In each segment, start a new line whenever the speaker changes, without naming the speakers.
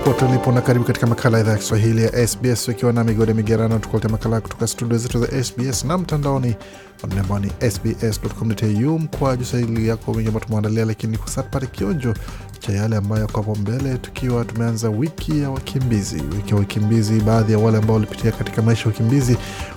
Jambo pote ulipo na karibu katika makala ya idhaa ya Kiswahili ya SBS ukiwa na migode migerano, tukuletea makala kutoka studio zetu za SBS na mtandaoni ambao ni sbs.com.au mkwa jusahili yako mengi ambayo tumeandalia, lakini kwa sasa tupate kionjo cha yale ambayo yako hapo mbele, tukiwa tumeanza wiki ya wakimbizi. Wiki ya wakimbizi, baadhi ya wale ambao walipitia katika maisha ya wakimbizi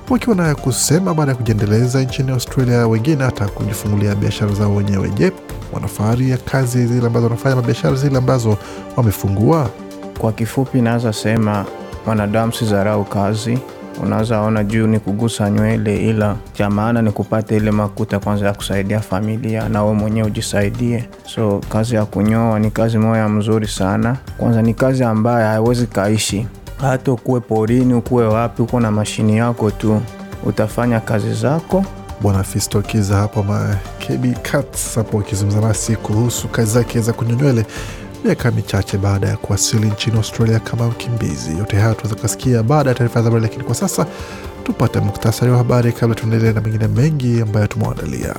wakiwa na kusema baada ya kujiendeleza nchini Australia, wengine hata kujifungulia biashara zao wenyewe. Je, wanafahari ya kazi zile ambazo wanafanya, mabiashara zile ambazo wamefungua?
Kwa kifupi, naweza sema mwanadamu si dharau kazi. Unaweza ona juu ni kugusa nywele, ila cha maana ni kupata ile makuta kwanza ya kusaidia familia na wewe mwenyewe ujisaidie. So kazi ya kunyoa ni kazi moya mzuri sana. Kwanza ni kazi ambayo haiwezi kaishi, hata ukuwe porini, ukuwe wapi, uko na mashini yako tu, utafanya kazi zako
Bwana Fisto Kiza hapo ma KB Cuts hapo akizungumza nasi kuhusu kazi zake za kunyoywele miaka michache baada ya kuwasili nchini Australia kama mkimbizi. Yote haya tunaweza kusikia baada ya taarifa za habari, lakini kwa sasa tupate muktasari wa habari kabla tuendelee na mengine mengi ambayo tumewaandalia.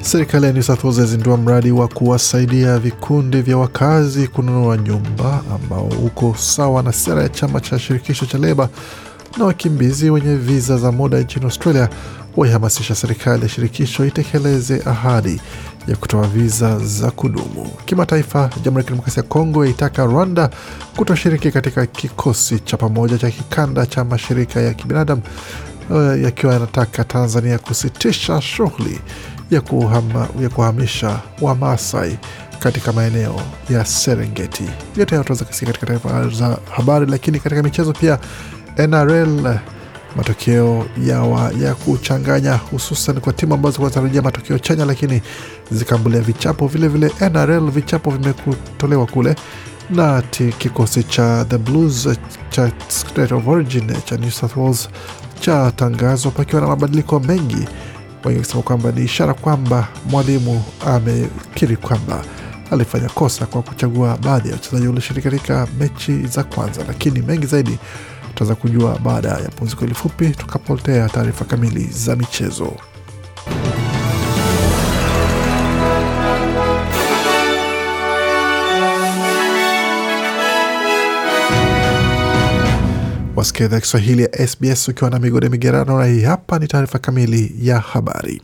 Serikali ya New South Wales yazindua mradi wa kuwasaidia vikundi vya wakazi kununua nyumba ambao uko sawa na sera ya chama cha shirikisho cha Leba na wakimbizi wenye viza za muda nchini Australia waihamasisha serikali ya shirikisho itekeleze ahadi ya kutoa viza za kudumu. Kimataifa, Jamhuri ya Kidemokrasia ya Kongo yaitaka Rwanda kutoshiriki katika kikosi cha pamoja cha kikanda cha mashirika ya kibinadamu uh, yakiwa yanataka Tanzania kusitisha shughuli ya, ya kuhamisha Wamasai katika maeneo ya Serengeti. Yote hayo tunaweza kusikia katika taarifa za habari, lakini katika michezo pia NRL matokeo yawa ya kuchanganya hususan kwa timu ambazo zinatarajia matokeo chanya lakini zikaambulia vichapo. Vilevile vile NRL vichapo vimetolewa kule na kikosi cha the Blues cha State of Origin cha New South Wales cha tangazo pakiwa na mabadiliko mengi, wengi wakisema kwamba ni ishara kwamba mwalimu amekiri kwamba alifanya kosa kwa kuchagua baadhi ya wachezaji walioshiriki katika mechi za kwanza, lakini mengi zaidi tutaweza kujua baada ya pumziko hili fupi, tukapotea taarifa kamili za michezo. Wasikia idhaa Kiswahili ya SBS ukiwa na migode migerano, na hii hapa ni taarifa kamili ya habari.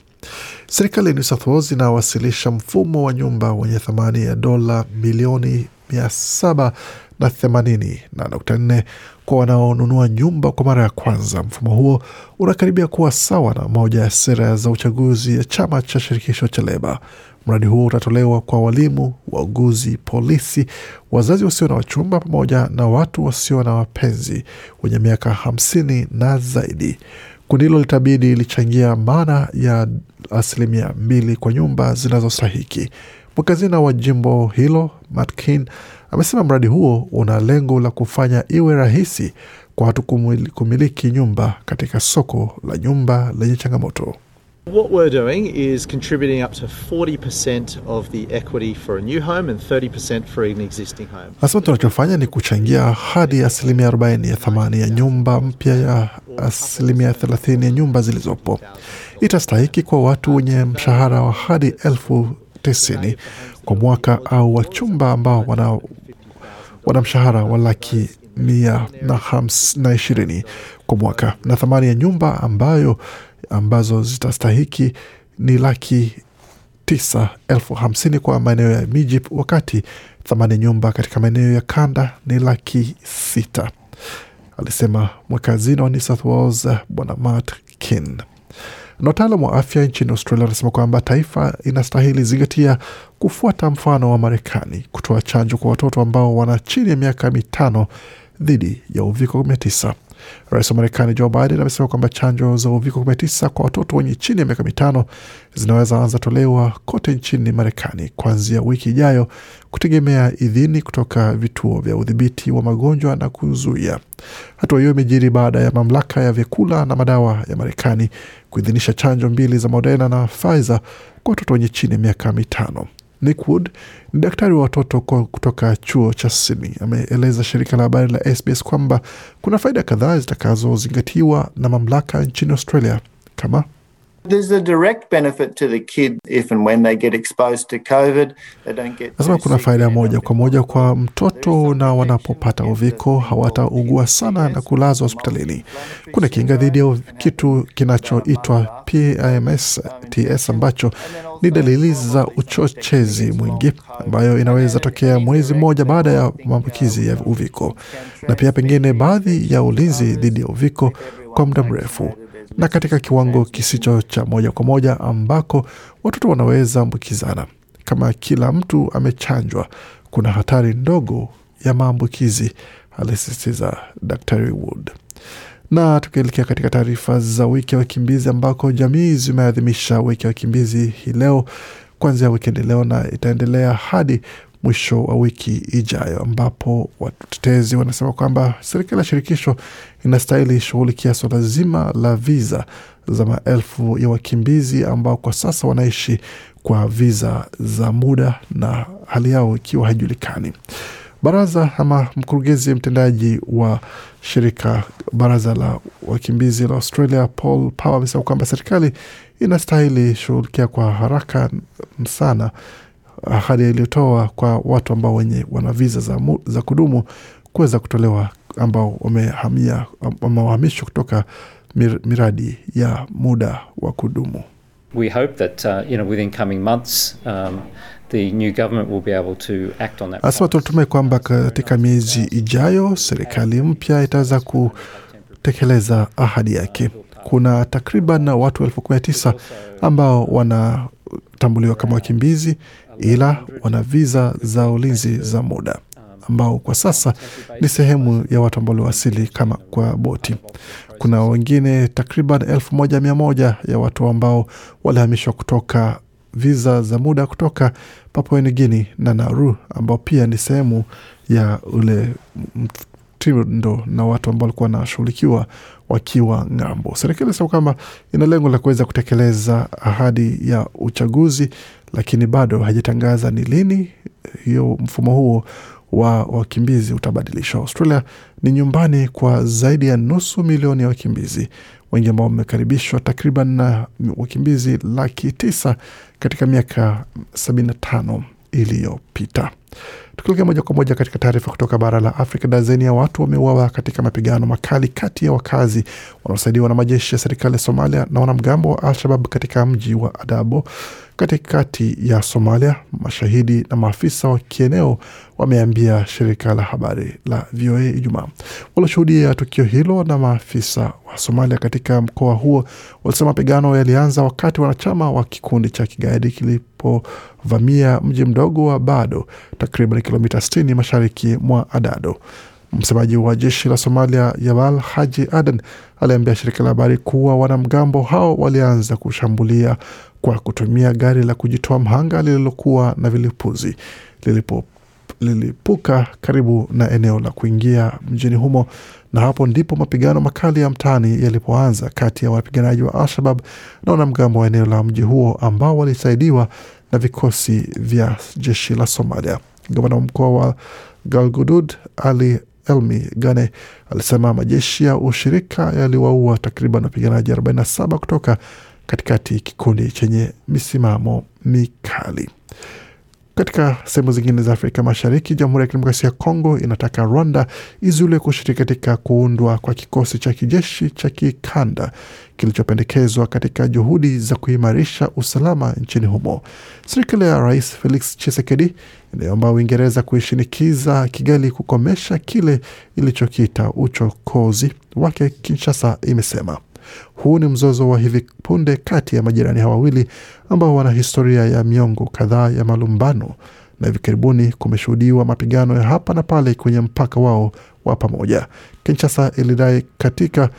Serikali ya New South Wales inawasilisha mfumo wa nyumba wenye thamani ya dola milioni mia saba na themanini na nukta nne kwa wanaonunua nyumba kwa mara ya kwanza. Mfumo huo unakaribia kuwa sawa na moja ya sera za uchaguzi ya chama cha shirikisho cha Leba. Mradi huo utatolewa kwa walimu, wauguzi, polisi, wazazi wasio na wachumba pamoja na watu wasio na wapenzi wenye miaka hamsini na zaidi. Kundi hilo litabidi lichangia maana ya asilimia mbili kwa nyumba zinazostahiki. Mwakazina wa jimbo hilo Matt Kean amesema mradi huo una lengo la kufanya iwe rahisi kwa watu kumiliki nyumba katika soko la nyumba lenye changamoto.
What we're doing is contributing up to 40% of the equity for a new home and 30% for an existing home.
Nasema tunachofanya ni kuchangia hadi asilimia 40 ya thamani ya nyumba mpya ya asilimia 30 ya nyumba zilizopo. Itastahiki kwa watu wenye mshahara wa hadi elfu tisini kwa mwaka au wachumba ambao wana, wana mshahara wa laki mia na, hams, na ishirini kwa mwaka na thamani ya nyumba ambayo ambazo zitastahiki ni laki tisa elfu hamsini kwa maeneo ya miji, wakati thamani ya nyumba katika maeneo ya kanda ni laki sita, alisema mwakazino wa New South Wales Bwana Matt Kin. Na wataalam wa afya nchini Australia wanasema kwamba taifa inastahili zingatia kufuata mfano wa Marekani kutoa chanjo kwa watoto ambao wana chini ya miaka mitano dhidi ya uviko 19. Rais wa Marekani Joe Biden amesema kwamba chanjo za uviko 19 kwa watoto wenye chini ya miaka mitano zinaweza anza tolewa kote nchini Marekani kuanzia wiki ijayo, kutegemea idhini kutoka vituo vya udhibiti wa magonjwa na kuzuia. Hatua hiyo imejiri baada ya mamlaka ya vyakula na madawa ya Marekani kuidhinisha chanjo mbili za Moderna na Pfizer kwa watoto wenye chini ya miaka mitano. Nick Wood ni daktari wa watoto kutoka chuo cha Sydney. Ameeleza shirika la habari la SBS kwamba kuna faida kadhaa zitakazozingatiwa na mamlaka nchini Australia kama Nasema kuna faida moja kwa moja kwa mtoto, na wanapopata uviko hawataugua sana na kulazwa hospitalini. Kuna kinga dhidi ya kitu kinachoitwa PIMS TS ambacho ni dalili za uchochezi mwingi ambayo inaweza tokea mwezi mmoja baada ya maambukizi ya uviko, na pia pengine baadhi ya ulinzi dhidi ya uviko kwa muda mrefu na katika kiwango kisicho cha moja kwa moja ambako watoto wanaweza ambukizana. Kama kila mtu amechanjwa, kuna hatari ndogo ya maambukizi, alisisitiza Dr Wood. Na tukielekea katika taarifa za wiki ya wakimbizi, ambako jamii zimeadhimisha wiki ya wakimbizi hii leo kuanzia wikendi leo na itaendelea hadi mwisho wa wiki ijayo, ambapo watetezi wanasema kwamba serikali ya shirikisho inastahili shughulikia suala zima la viza za maelfu ya wakimbizi ambao kwa sasa wanaishi kwa viza za muda na hali yao ikiwa haijulikani. Baraza ama mkurugenzi mtendaji wa shirika baraza la wakimbizi la Australia Paul Power amesema kwamba serikali inastahili shughulikia kwa haraka sana ahadi iliyotoa kwa watu ambao wenye wana viza za, za kudumu kuweza kutolewa ambao wamehamia wamehamishwa kutoka mir, miradi ya muda wa kudumu.
We hope that, uh, you know, within coming months, um, the new government will be able to act on that.
Asema tunatumai kwamba katika miezi ijayo serikali mpya itaweza kutekeleza ahadi yake. Kuna takriban watu elfu kumi na tisa ambao wanatambuliwa kama wakimbizi ila wana viza za ulinzi za muda ambao kwa sasa ni sehemu ya watu ambao waliwasili kama kwa boti. Kuna wengine takriban elfu moja mia moja ya watu ambao walihamishwa kutoka viza za muda kutoka Papua New Guinea na Nauru, ambao pia ni sehemu ya ule mtindo na watu ambao walikuwa wanashughulikiwa wakiwa ng'ambo. Serikali inasema kwamba ina lengo la kuweza kutekeleza ahadi ya uchaguzi, lakini bado hajatangaza ni lini hiyo mfumo huo wa wakimbizi utabadilishwa. Australia ni nyumbani kwa zaidi ya nusu milioni ya wakimbizi, wengi ambao wamekaribishwa takriban na wakimbizi laki tisa katika miaka 75 iliyopita. Tukielekea moja kwa moja katika taarifa kutoka bara la Afrika, dazeni ya watu wameuawa katika mapigano makali kati ya wakazi wanaosaidiwa na majeshi ya serikali ya Somalia na wanamgambo wa Al-Shabab katika mji wa Adabo katikati ya Somalia. Mashahidi na maafisa wa kieneo wameambia shirika la habari la VOA Ijumaa. Walioshuhudia tukio hilo na maafisa wa Somalia katika mkoa huo walisema mapigano yalianza wakati wanachama wa kikundi cha kigaidi kilipovamia mji mdogo wa Bado, takriban kilomita 60 mashariki mwa Adado. Msemaji wa jeshi la Somalia Yabal Haji Aden aliambia shirika la habari kuwa wanamgambo hao walianza kushambulia kwa kutumia gari la kujitoa mhanga lililokuwa na vilipuzi lilipo lilipuka karibu na eneo la kuingia mjini humo, na hapo ndipo mapigano makali ya mtaani yalipoanza kati ya wapiganaji wa Al-Shabab na wanamgambo wa eneo la mji huo ambao walisaidiwa na vikosi vya jeshi la Somalia. Gavana wa mkoa wa Galgudud Ali Elmi Gane alisema majeshi ya ushirika yaliwaua takriban wapiganaji 47 kutoka katikati kikundi chenye misimamo mikali. Katika sehemu zingine za Afrika Mashariki, Jamhuri ya Kidemokrasia ya Kongo inataka Rwanda izuiliwe kushiriki katika kuundwa kwa kikosi cha kijeshi cha kikanda kilichopendekezwa katika juhudi za kuimarisha usalama nchini humo. Serikali ya Rais Felix Tshisekedi inayoomba Uingereza kuishinikiza Kigali kukomesha kile ilichokiita uchokozi wake, Kinshasa imesema. Huu ni mzozo wa hivi punde kati ya majirani hawa wawili ambao wana historia ya miongo kadhaa ya malumbano, na hivi karibuni kumeshuhudiwa mapigano ya hapa na pale kwenye mpaka wao wa pamoja. Kinshasa ilidai katika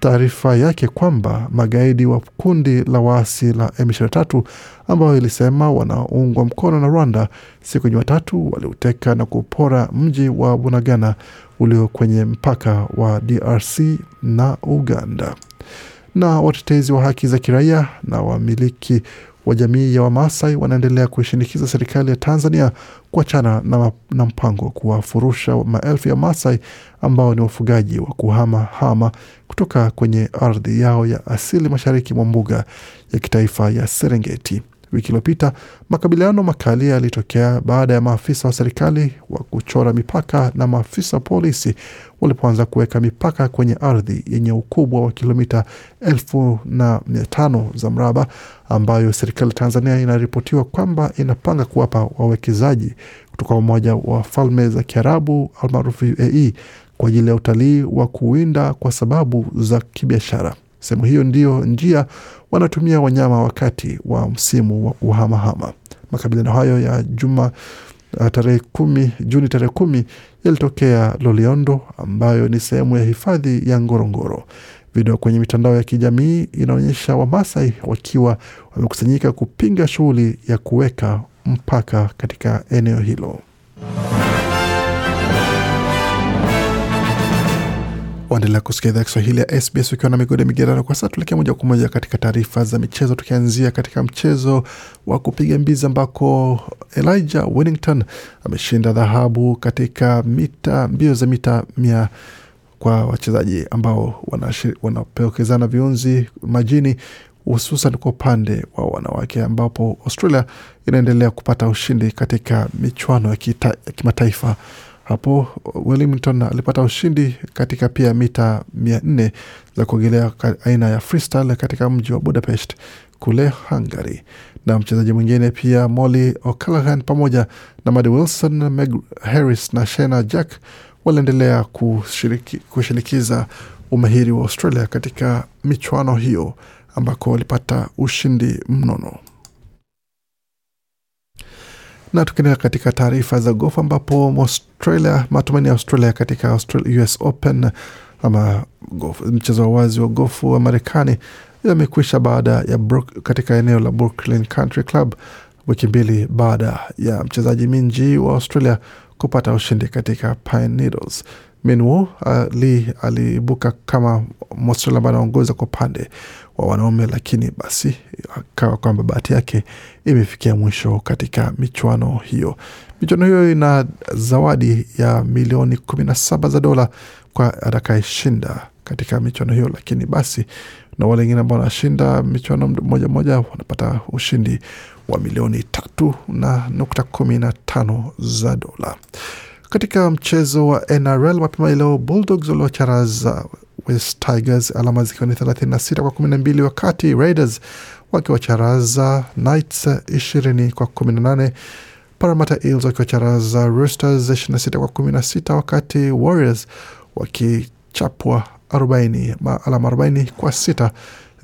taarifa yake kwamba magaidi wa kundi la waasi la M23 ambao ilisema wanaungwa mkono na Rwanda siku ya Jumatatu waliuteka na kupora mji wa Bunagana ulio kwenye mpaka wa DRC na Uganda. Na watetezi wa haki za kiraia na wamiliki wa jamii ya Wamasai wanaendelea kuishinikiza serikali ya Tanzania kuachana na, na mpango wa kuwafurusha maelfu ya maasai ambao ni wafugaji wa kuhamahama kutoka kwenye ardhi yao ya asili mashariki mwa mbuga ya kitaifa ya Serengeti. Wiki iliyopita makabiliano makali yalitokea baada ya maafisa wa serikali wa kuchora mipaka na maafisa wa polisi walipoanza kuweka mipaka kwenye ardhi yenye ukubwa wa kilomita elfu na mia tano za mraba ambayo serikali ya Tanzania inaripotiwa kwamba inapanga kuwapa wawekezaji kutoka Umoja wa Falme za Kiarabu almaarufu UAE kwa ajili ya utalii wa kuwinda kwa sababu za kibiashara. Sehemu hiyo ndiyo njia wanatumia wanyama wakati wa msimu wa kuhamahama. Makabiliano hayo ya juma uh, tarehe kumi Juni tarehe kumi yalitokea Loliondo ambayo ni sehemu ya hifadhi ya Ngorongoro. Video kwenye mitandao ya kijamii inaonyesha Wamasai wakiwa wamekusanyika kupinga shughuli ya kuweka mpaka katika eneo hilo. Waendelea kusikia idhaa Kiswahili ya SBS ukiwa na migode migerano. Kwa sasa tuelekea moja kwa moja katika taarifa za michezo, tukianzia katika mchezo wa kupiga mbizi ambako Elijah Wellington ameshinda dhahabu katika mita mbio za mita mia kwa wachezaji ambao wanapokezana viunzi majini hususan kwa upande wa wanawake ambapo Australia inaendelea kupata ushindi katika michuano ya, kimataifa hapo Wellington alipata ushindi katika pia mita mia nne za kuogelea aina ya freestyle katika mji wa Budapest kule Hungary. Na mchezaji mwingine pia Molly O'Callaghan pamoja na Maddie Wilson, Meg Harris na Shena Jack waliendelea kushinikiza umahiri wa Australia katika michuano hiyo ambako walipata ushindi mnono na tukiendelea katika taarifa za gofu ambapo Australia, matumaini ya Australia katika Australia, US Open ama mchezo wa wazi wa gofu wa Marekani yamekwisha baada ya Brook, katika eneo la Brooklyn Country Club wiki mbili baada ya mchezaji Minji wa Australia kupata ushindi katika Pine Needles. Minwoo ali aliibuka kama Mwaustralia ambaye anaongoza kwa upande wa wanaume, lakini basi akawa kwamba bahati yake imefikia mwisho katika michuano hiyo. Michuano hiyo ina zawadi ya milioni kumi na saba za dola kwa atakayeshinda katika michuano hiyo, lakini basi na wale wengine ambao wanashinda michuano moja moja wanapata ushindi wa milioni tatu na nukta kumi na tano za dola. Katika mchezo wa NRL mapema leo Bulldogs waliocharaza West Tigers alama zikiwa ni 36 kwa 12, wakati Raiders wakiwacharaza Knights 20 kwa 18, Parramatta Eels wakiwacharaza Roosters 26 kwa 16, wakati Warriors wakichapwa 40 alama 40 kwa sita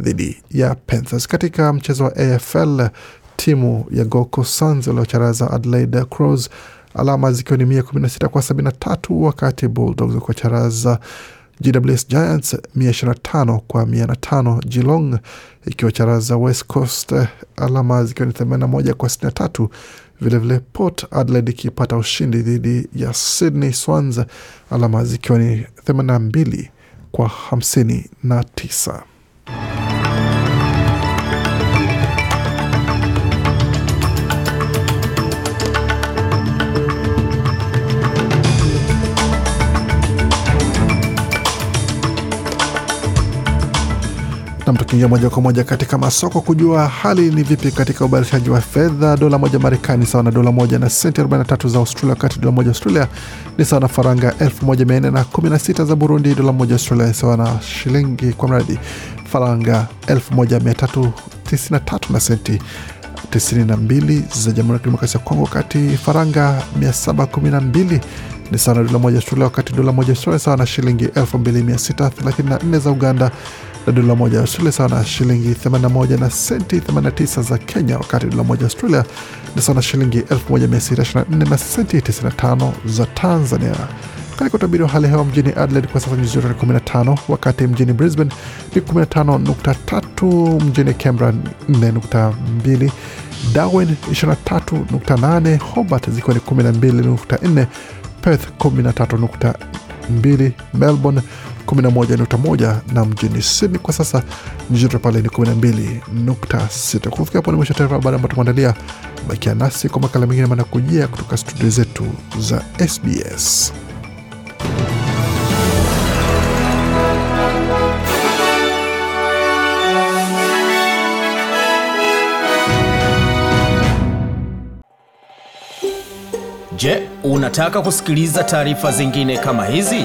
dhidi ya Panthers. Katika mchezo wa AFL timu ya Gold Coast Suns waliocharaza Adelaide Crows alama zikiwa ni mia kumi na sita kwa sabini na tatu wakati Bulldogs wakiwacharaza GWS Giants mia ishirini na tano kwa mia na tano. Geelong ikiwacharaza West Coast alama zikiwa ni themanini na moja kwa sitini na tatu. Vilevile Port Adelaide ikipata ushindi dhidi ya Sydney Swans alama zikiwa ni themanini na mbili kwa hamsini na tisa. Nam, tukiingia moja kwa moja katika masoko kujua hali ni vipi katika ubadilishaji wa fedha. Dola moja Marekani sawa na dola moja na senti 43 za Australia, wakati dola moja Australia ni sawa na faranga 1416 za Burundi. Dola moja Australia sawa na shilingi kwa mradi faranga 1393 na senti 92 za Jamhuri ya Kidemokrasia ya Kongo, wakati faranga 712 ni sawa na dola moja Australia, wakati dola moja Australia sawa na shilingi 2634 za Uganda na dola moja Australia sawa na shilingi 81 na senti 89 za Kenya, wakati dola moja Australia ni sawa na shilingi 1624 na senti 95 za Tanzania. Katika utabiri wa hali hewa mjini Adelaide kwa sasa nyuzi joto ni 15, wakati mjini Brisbane ni 15.3, mjini Canberra 4.2, Darwin 23.8, Hobart zikiwa ni 12.4, Perth 13.2, Melbourne 11.1 na mjini Sydney kwa sasa nyuzi joto pale ni 12.6. Kufikia hapo ni mwisho taarifa habari ambayo tumeandalia. Bakia nasi kwa makala mengine manakujia kutoka studio zetu za SBS.
Je, unataka kusikiliza taarifa zingine kama hizi?